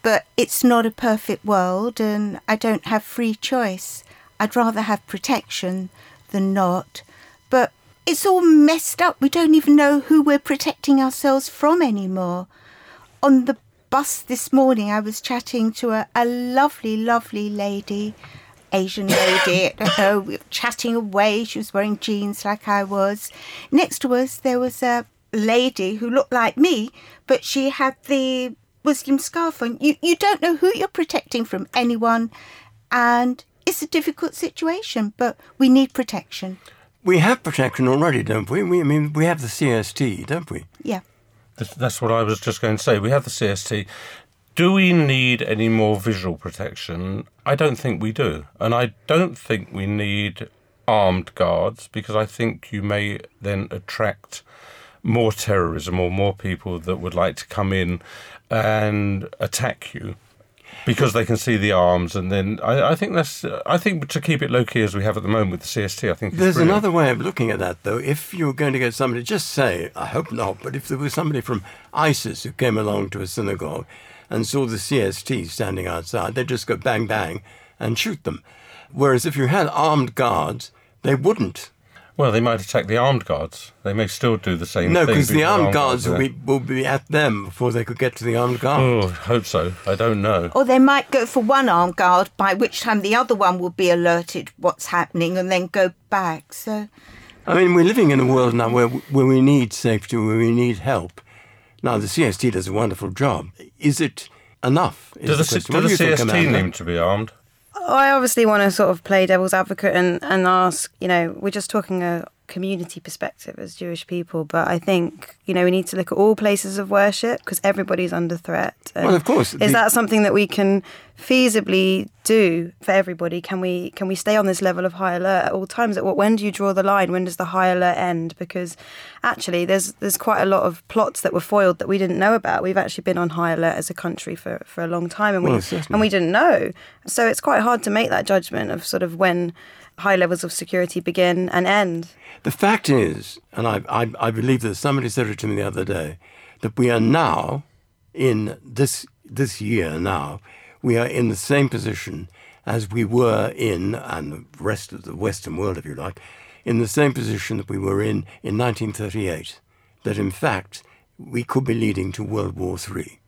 But it's not a perfect world, and I don't have free choice. I'd rather have protection than not. But it's all messed up. We don't even know who we're protecting ourselves from anymore. On the bus this morning, I was chatting to a, a lovely, lovely lady, Asian lady. (coughs) uh, we were chatting away. She was wearing jeans like I was. Next to us, there was a lady who looked like me, but she had the Muslim scarf on. You, you don't know who you're protecting from anyone, and it's a difficult situation, but we need protection. We have protection already, don't we? we I mean, we have the CST, don't we? Yeah. That's what I was just going to say. We have the CST. Do we need any more visual protection? I don't think we do. And I don't think we need armed guards because I think you may then attract more terrorism or more people that would like to come in and attack you because they can see the arms, and then I, I, think that's I think to keep it low key as we have at the moment with the CST, I think there's another way of looking at that though. If you were going to get somebody, just say, I hope not, but if there was somebody from ISIS who came along to a synagogue and saw the CST standing outside, they'd just go bang bang and shoot them. Whereas if you had armed guards, they wouldn't. Well, they might attack the armed guards. They may still do the same no, thing. No, because the armed, guards, guards will, be, will be at them before they could get to the armed guard. Oh, hope so. I don't know. Or they might go for one armed guard, by which time the other one will be alerted what's happening and then go back. So, I mean, we're living in a world now where where we need safety, where we need help. Now, the CST does a wonderful job. Is it enough? Does the, do the CST need to be armed? I obviously want to sort of play devil's advocate and, and ask, you know, we're just talking a community perspective as Jewish people, but I think, you know, we need to look at all places of worship because everybody's under threat. And well, of course. Is the... that something that we can feasibly do for everybody? Can we can we stay on this level of high alert at all times? At what when do you draw the line? When does the high alert end? Because actually there's there's quite a lot of plots that were foiled that we didn't know about. We've actually been on high alert as a country for, for a long time and we well, and we didn't know. So it's quite hard to make that judgment of sort of when high levels of security begin and end. The fact is, and I, I, I believe that somebody said it to me the other day, that we are now in this this year now, we are in the same position as we were in, and the rest of the Western world, if you like, in the same position that we were in in 1938. That in fact, we could be leading to World War III.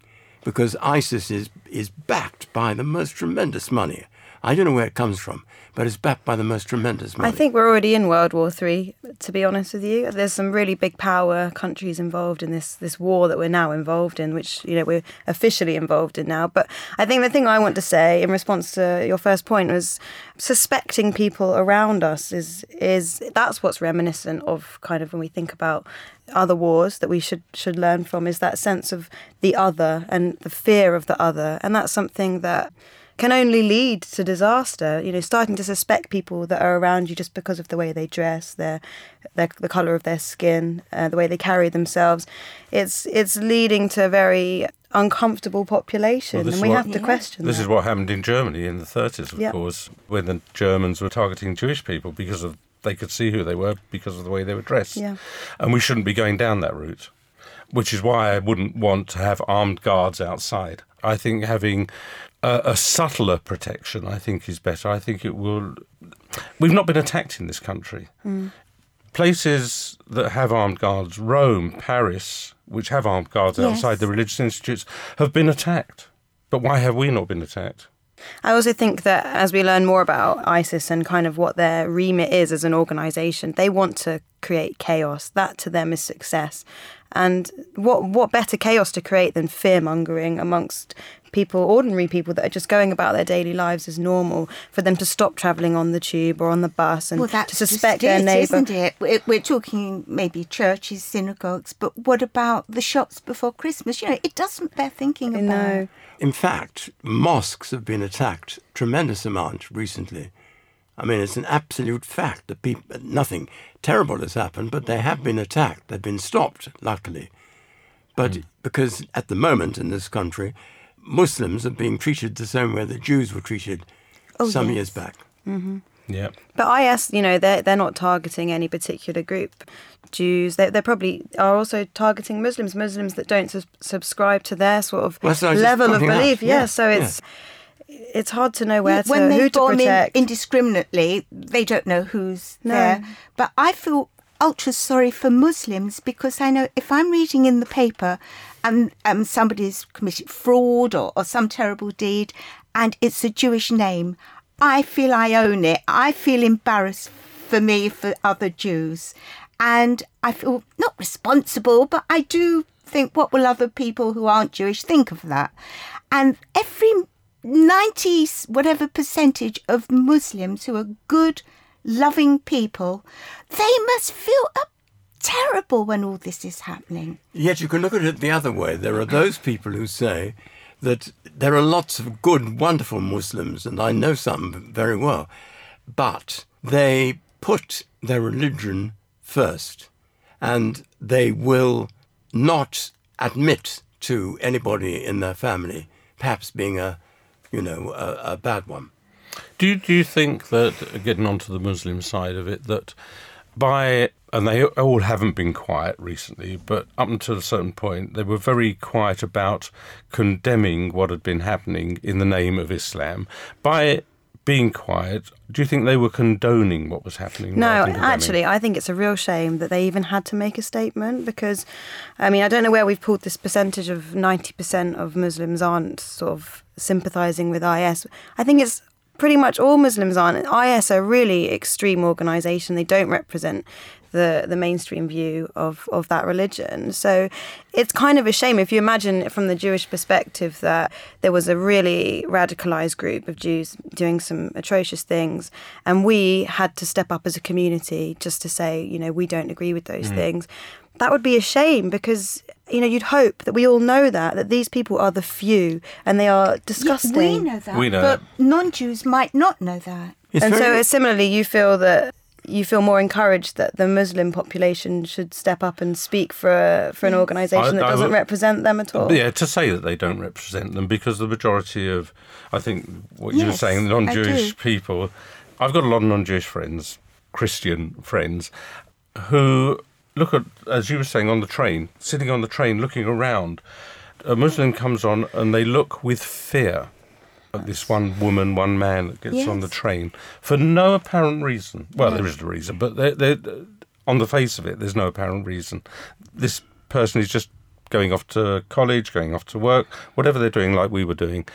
Because ISIS is, is backed by the most tremendous money. I don't know where it comes from, but it's backed by the most tremendous money. I think we're already in World War Three. To be honest with you, there's some really big power countries involved in this this war that we're now involved in, which you know we're officially involved in now. But I think the thing I want to say in response to your first point was suspecting people around us is is that's what's reminiscent of kind of when we think about other wars that we should should learn from is that sense of the other and the fear of the other, and that's something that can only lead to disaster. You know, starting to suspect people that are around you just because of the way they dress, their, their the color of their skin, uh, the way they carry themselves. It's it's leading to a very uncomfortable population, Well, and we what- have to question. This that. is what happened in Germany in the 30s, of Yeah. course, when the Germans were targeting Jewish people because of they could see who they were because of the way they were dressed. Yeah. And we shouldn't be going down that route, which is why I wouldn't want to have armed guards outside. I think having a, a subtler protection, I think, is better. I think it will. We've not been attacked in this country. Mm. Places that have armed guards, Rome, Paris, which have armed guards Yes. outside the religious institutes, have been attacked. But why have we not been attacked? I also think that as we learn more about ISIS and kind of what their remit is as an organization, they want to create chaos. That to them is success. And what what better chaos to create than fear mongering amongst people, ordinary people that are just going about their daily lives as normal, for them to stop travelling on the tube or on the bus and well, that's to suspect just their neighbour. isn't it? We're, we're talking maybe churches, synagogues, but what about the shops before Christmas? You know, it doesn't bear thinking about. know. In fact, mosques have been attacked tremendous amount recently. I mean, it's an absolute fact that people, nothing terrible has happened, but they have been attacked. They've been stopped, luckily. But because at the moment in this country, Muslims are being treated the same way that Jews were treated Oh, some yes. years back. hmm Yeah. But IS, you know, they're, they're not targeting any particular group. Jews, they they probably are also targeting Muslims, Muslims that don't sus- subscribe to their sort of Well, that's what I was just level of pointing out. Mm, belief. Yeah, Yeah, so yeah. It's hard to know where to when they who to bomb in indiscriminately, they don't know who's No. there. But I feel ultra sorry for Muslims because I know if I'm reading in the paper and um, somebody's committed fraud or, or some terrible deed and it's a Jewish name, I feel I own it. I feel embarrassed for me, for other Jews. And I feel not responsible, but I do think, what will other people who aren't Jewish think of that? And every 90 whatever percentage of Muslims who are good, loving people, they must feel terrible when all this is happening. Yet you can look at it the other way. There are those people who say that there are lots of good, wonderful Muslims, and I know some very well, but they put their religion first and they will not admit to anybody in their family perhaps being a, you know, a, a bad one. Do you, do you think that getting onto the Muslim side of it that by and they all haven't been quiet recently, but up until a certain point they were very quiet about condemning what had been happening in the name of Islam. By being quiet, do you think they were condoning what was happening? No, rather than condemning? actually, I think it's a real shame that they even had to make a statement because, I mean, I don't know where we've pulled this percentage of 90% of Muslims aren't sort of sympathising with IS. I think it's pretty much all Muslims aren't. IS are a really extreme organisation. They don't represent the, the mainstream view of, of that religion. So it's kind of a shame if you imagine from the Jewish perspective that there was a really radicalized group of Jews doing some atrocious things, and we had to step up as a community just to say, you know, we don't agree with those Mm. things. That would be a shame because you know you'd hope that we all know that that these people are the few and they are disgusting. we know that, We know but non-Jews might not know that. and so similarly, you feel that you feel more encouraged that the Muslim population should step up and speak for a, for an organisation that doesn't would- represent them at all. Yeah, to say that they don't represent them because the majority of, I think, what you were saying, non-Jewish people, I've got a lot of non-Jewish friends, Christian friends, who look at, as you were saying, on the train, sitting on the train, looking around. A Muslim comes on, and they look with fear this one woman, one man that gets on the train for no apparent reason. Well, there is a reason, but they're, they're, uh, on the face of it, there's no apparent reason. This person is just going off to college, going off to work, whatever they're doing, like we were doing.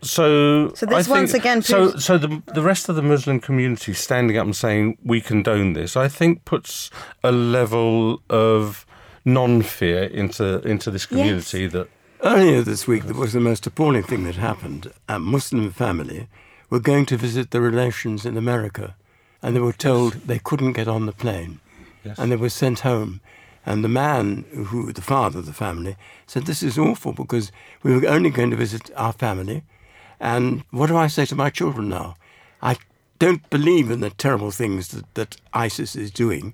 So, So this I once again so so the the rest of the Muslim community standing up and saying we condone this, I think puts a level of non-fear into into this community that Earlier this week, there was the most appalling thing that happened. A Muslim family were going to visit their relations in America, and they were told they couldn't get on the plane, and they were sent home. And the man, who the father of the family, said, "This is awful because we were only going to visit our family, and what do I say to my children now? I don't believe in the terrible things that, that ISIS is doing."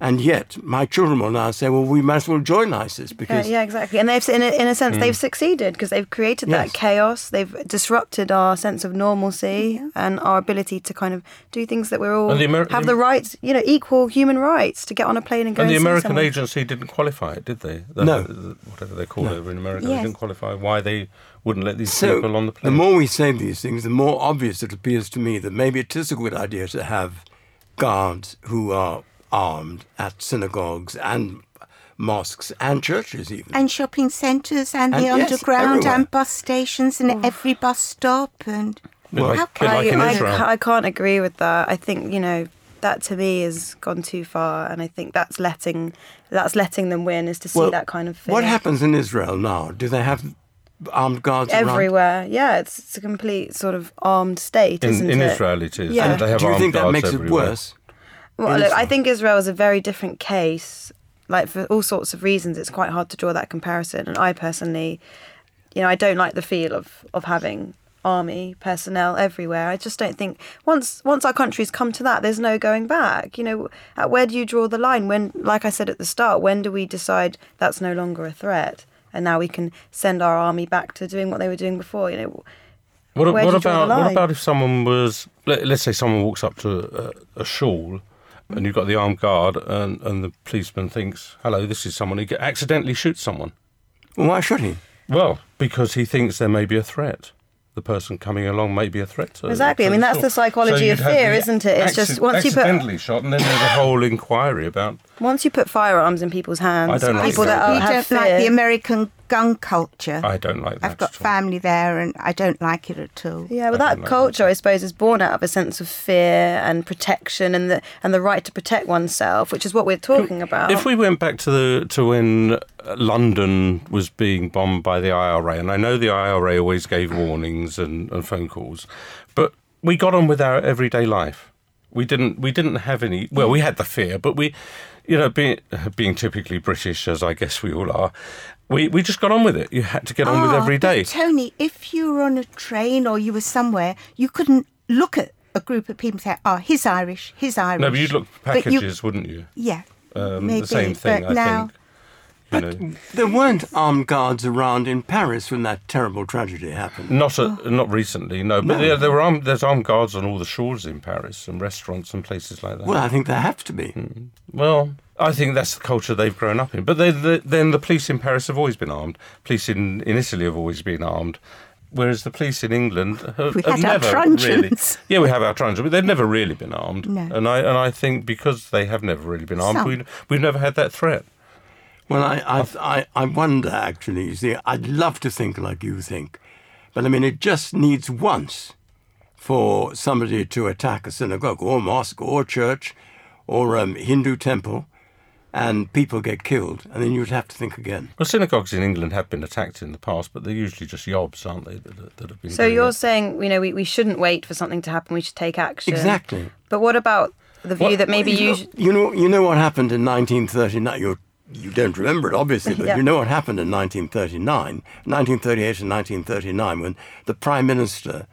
And yet, my children will now say, well, we might as well join ISIS Yeah, because yeah, exactly. And they've, in a, in a sense, Mm. they've succeeded because they've created that chaos. They've disrupted our sense of normalcy and our ability to kind of do things that we're all And the Ameri- have the rights, you know, equal human rights to get on a plane and go and and, the see American someone. agency didn't qualify it, did they? The- No. the- whatever they call No. it over in America, Yes. they didn't qualify why they wouldn't let these So, people on the plane. the more we say these things, the more obvious it appears to me that maybe it is a good idea to have guards who are armed at synagogues and mosques and churches, even. And shopping centres and, And the yes, underground everywhere. and bus stations and oh. every bus stop and Bit like- how bit like I, I, I can't agree with that. I think you know that to me has gone too far, and I think that's letting that's letting them win is to see Well, that kind of fear. What happens in Israel now? Do they have armed guards around? everywhere? Yeah, it's, it's a complete sort of armed state, In- isn't in it? Israel it is. Yeah. And they have Do you armed think that makes everywhere. it worse? Well, look, I think Israel is a very different case. Like for all sorts of reasons, it's quite hard to draw that comparison. And I personally, you know, I don't like the feel of of having army personnel everywhere. I just don't think once once our country's come to that, there's no going back. You know, at where do you draw the line? When, like I said at the start, when do we decide that's no longer a threat, and now we can send our army back to doing what they were doing before? You know, What, what about what about if someone was let, let's say someone walks up to a, a shul and you've got the armed guard and, and the policeman thinks hello this is someone who accidentally shoots someone why should he? well because he thinks there may be a threat the person coming along may be a threat to Exactly. I mean, that's shul. the psychology So of fear, isn't it? It's just once you put- accidentally shot and then there's a whole inquiry about once you put firearms in people's hands, I don't like people that. that you have don't fear. like the American gun culture. I don't like that I've got at all. family there and I don't like it at all. Yeah, well, that culture, I suppose, is born out of a sense of fear and protection, and the and the right to protect oneself, which is what we're talking about. If we went back to the to when London was being bombed by the IRA, and I know the IRA always gave warnings and, and phone calls, but we got on with our everyday life. We didn't we didn't have any. Well, we had the fear, but we, you know, being being typically British as I guess we all are, we we just got on with it. You had to get on with Ah, every but day. Tony, if you were on a train or you were somewhere, you couldn't look at a group of people and say, oh, he's Irish, he's Irish. No, but you'd look you- packages, wouldn't you? Yeah. Um, maybe, the same thing, I now, think. You know. There weren't armed guards around in Paris when that terrible tragedy happened. Not a, not recently, no. But No. yeah, there were armed, there's armed guards on all the shores in Paris and restaurants and places like that. Well, I think there have to be. Hmm. Well, I think that's the culture they've grown up in. But they, they, then the police in Paris have always been armed. Police in, in Italy have always been armed. Whereas the police in England have, We have had our never really. truncheons. Yeah, we have our truncheons, but they've never really been armed. No. And I and I think because they have never really been armed, Some. we, we've never had that threat. Well, I, I, I, I wonder actually. You see, I'd love to think like you think, but I mean, it just needs once for somebody to attack a synagogue or mosque or church or um, Hindu temple, and people get killed, and then you'd have to think again. Well, synagogues in England have been attacked in the past, but they're usually just yobs, aren't they? That, that have been. so you're it. saying, you know, we, we shouldn't wait for something to happen; we should take action. Exactly. But what about the view What- that maybe you you? know, sh- you know you know what happened in 1939. You you don't remember it obviously, but (laughs) Yeah. you know what happened in 1939, 1938 and 1939 when the prime minister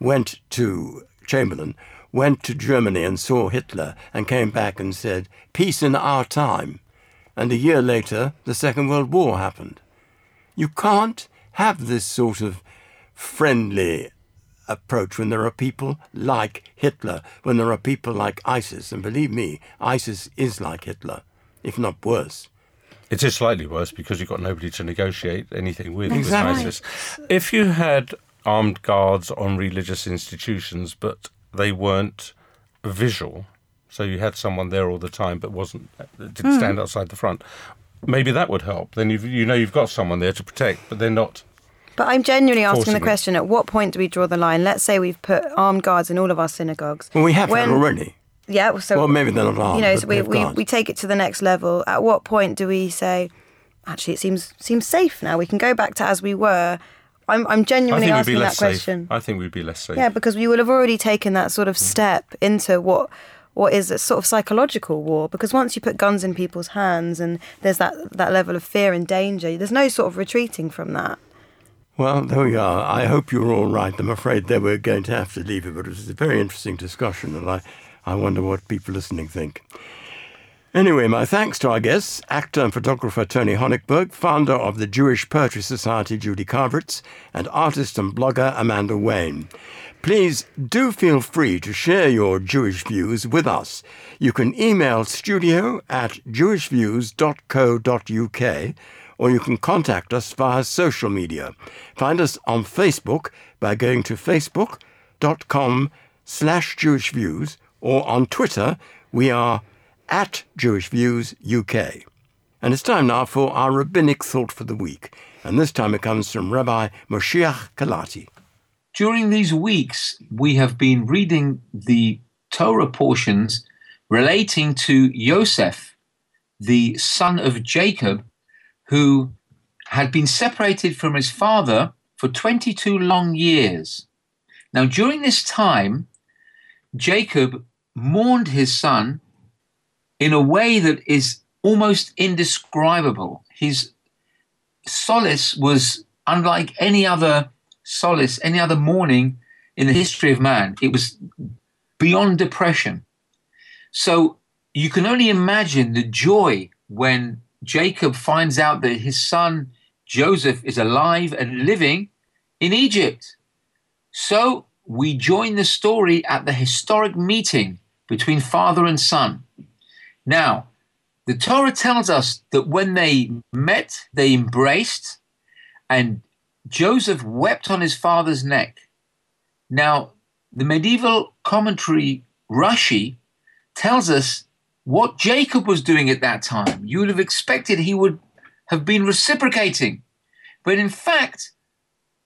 went to Chamberlain, went to Germany and saw Hitler and came back and said peace in our time, and a year later the Second World War happened. You can't have this sort of friendly approach when there are people like Hitler, when there are people like ISIS. And believe me, ISIS is like Hitler, if not worse. It is slightly worse because you've got nobody to negotiate anything with. Exactly. With ISIS. If you had armed guards on religious institutions, but they weren't visual, so you had someone there all the time, but wasn't didn't Hmm. stand outside the front, maybe that would help. Then you've, you know you've got someone there to protect, but they're not. But I'm genuinely asking Forcing the it. question: At what point do we draw the line? Let's say we've put armed guards in all of our synagogues. Well, we have When- that already. Yeah. well, So Well, maybe they're not armed, You know, so we, we, we take it to the next level. At what point do we say, actually, it seems seems safe now? We can go back to as we were. I'm I'm genuinely asking that safe. question. I think we'd be less safe. Yeah, because we will have already taken that sort of mm. step into what what is a sort of psychological war. Because once you put guns in people's hands and there's that that level of fear and danger, there's no sort of retreating from that. Well, there we are. I hope you're all right. I'm afraid that we're going to have to leave it, but it was a very interesting discussion, and I, I wonder what people listening think. Anyway, my thanks to our guests, actor and photographer Tony Honigberg, founder of the Jewish Poetry Society Judy Carveritz, and artist and blogger Amanda Wayne. Please do feel free to share your Jewish views with us. You can email studio at jewishviews.co.uk or you can contact us via social media. Find us on Facebook by going to facebook.com slash jewishviews or on Twitter we are at Jewish Views UK. And it's time now for our rabbinic thought for the week. And this time it comes from Rabbi Moshiach Kalati. During these weeks, we have been reading the Torah portions relating to Yosef, the son of Jacob, who had been separated from his father for 22 long years. Now, during this time, Jacob mourned his son in a way that is almost indescribable. His solace was unlike any other solace, any other mourning in the history of man. It was beyond depression. So you can only imagine the joy when Jacob finds out that his son Joseph is alive and living in Egypt. So we join the story at the historic meeting between father and son. Now, the Torah tells us that when they met, they embraced, and Joseph wept on his father's neck. Now, the medieval commentary Rashi tells us what Jacob was doing at that time. You would have expected he would have been reciprocating. But in fact,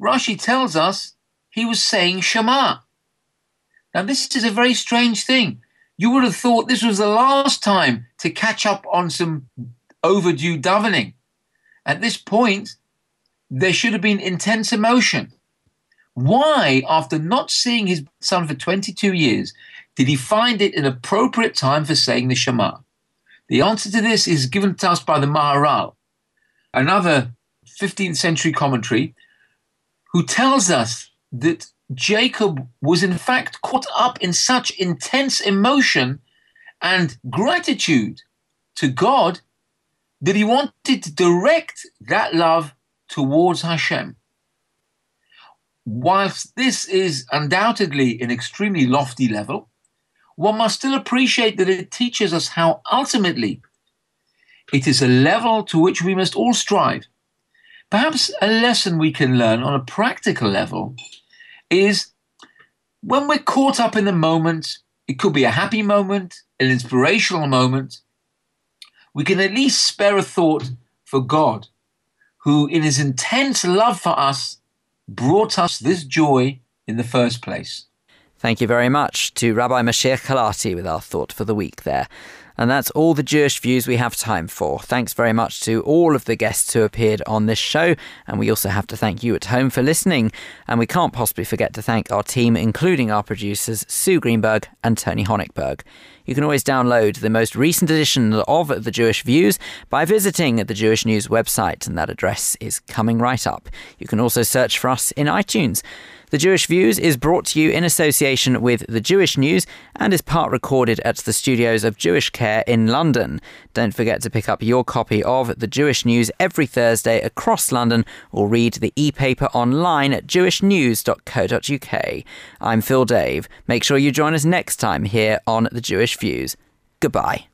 Rashi tells us he was saying Shema. Now, this is a very strange thing. You would have thought this was the last time to catch up on some overdue davening. At this point, there should have been intense emotion. Why, after not seeing his son for 22 years, did he find it an appropriate time for saying the Shema? The answer to this is given to us by the Maharal, another 15th century commentary, who tells us that Jacob was in fact caught up in such intense emotion and gratitude to God that he wanted to direct that love towards Hashem. Whilst this is undoubtedly an extremely lofty level, one must still appreciate that it teaches us how ultimately it is a level to which we must all strive. Perhaps a lesson we can learn on a practical level is when we're caught up in the moment, it could be a happy moment, an inspirational moment, we can at least spare a thought for God, who, in his intense love for us, brought us this joy in the first place. Thank you very much to Rabbi Mashiach Kalati with our thought for the week there. And that's all the Jewish views we have time for. Thanks very much to all of the guests who appeared on this show. And we also have to thank you at home for listening. And we can't possibly forget to thank our team, including our producers, Sue Greenberg and Tony Honigberg. You can always download the most recent edition of The Jewish Views by visiting the Jewish News website, and that address is coming right up. You can also search for us in iTunes. The Jewish Views is brought to you in association with The Jewish News and is part recorded at the studios of Jewish Care in London. Don't forget to pick up your copy of The Jewish News every Thursday across London or read the e paper online at jewishnews.co.uk. I'm Phil Dave. Make sure you join us next time here on The Jewish Views. Goodbye.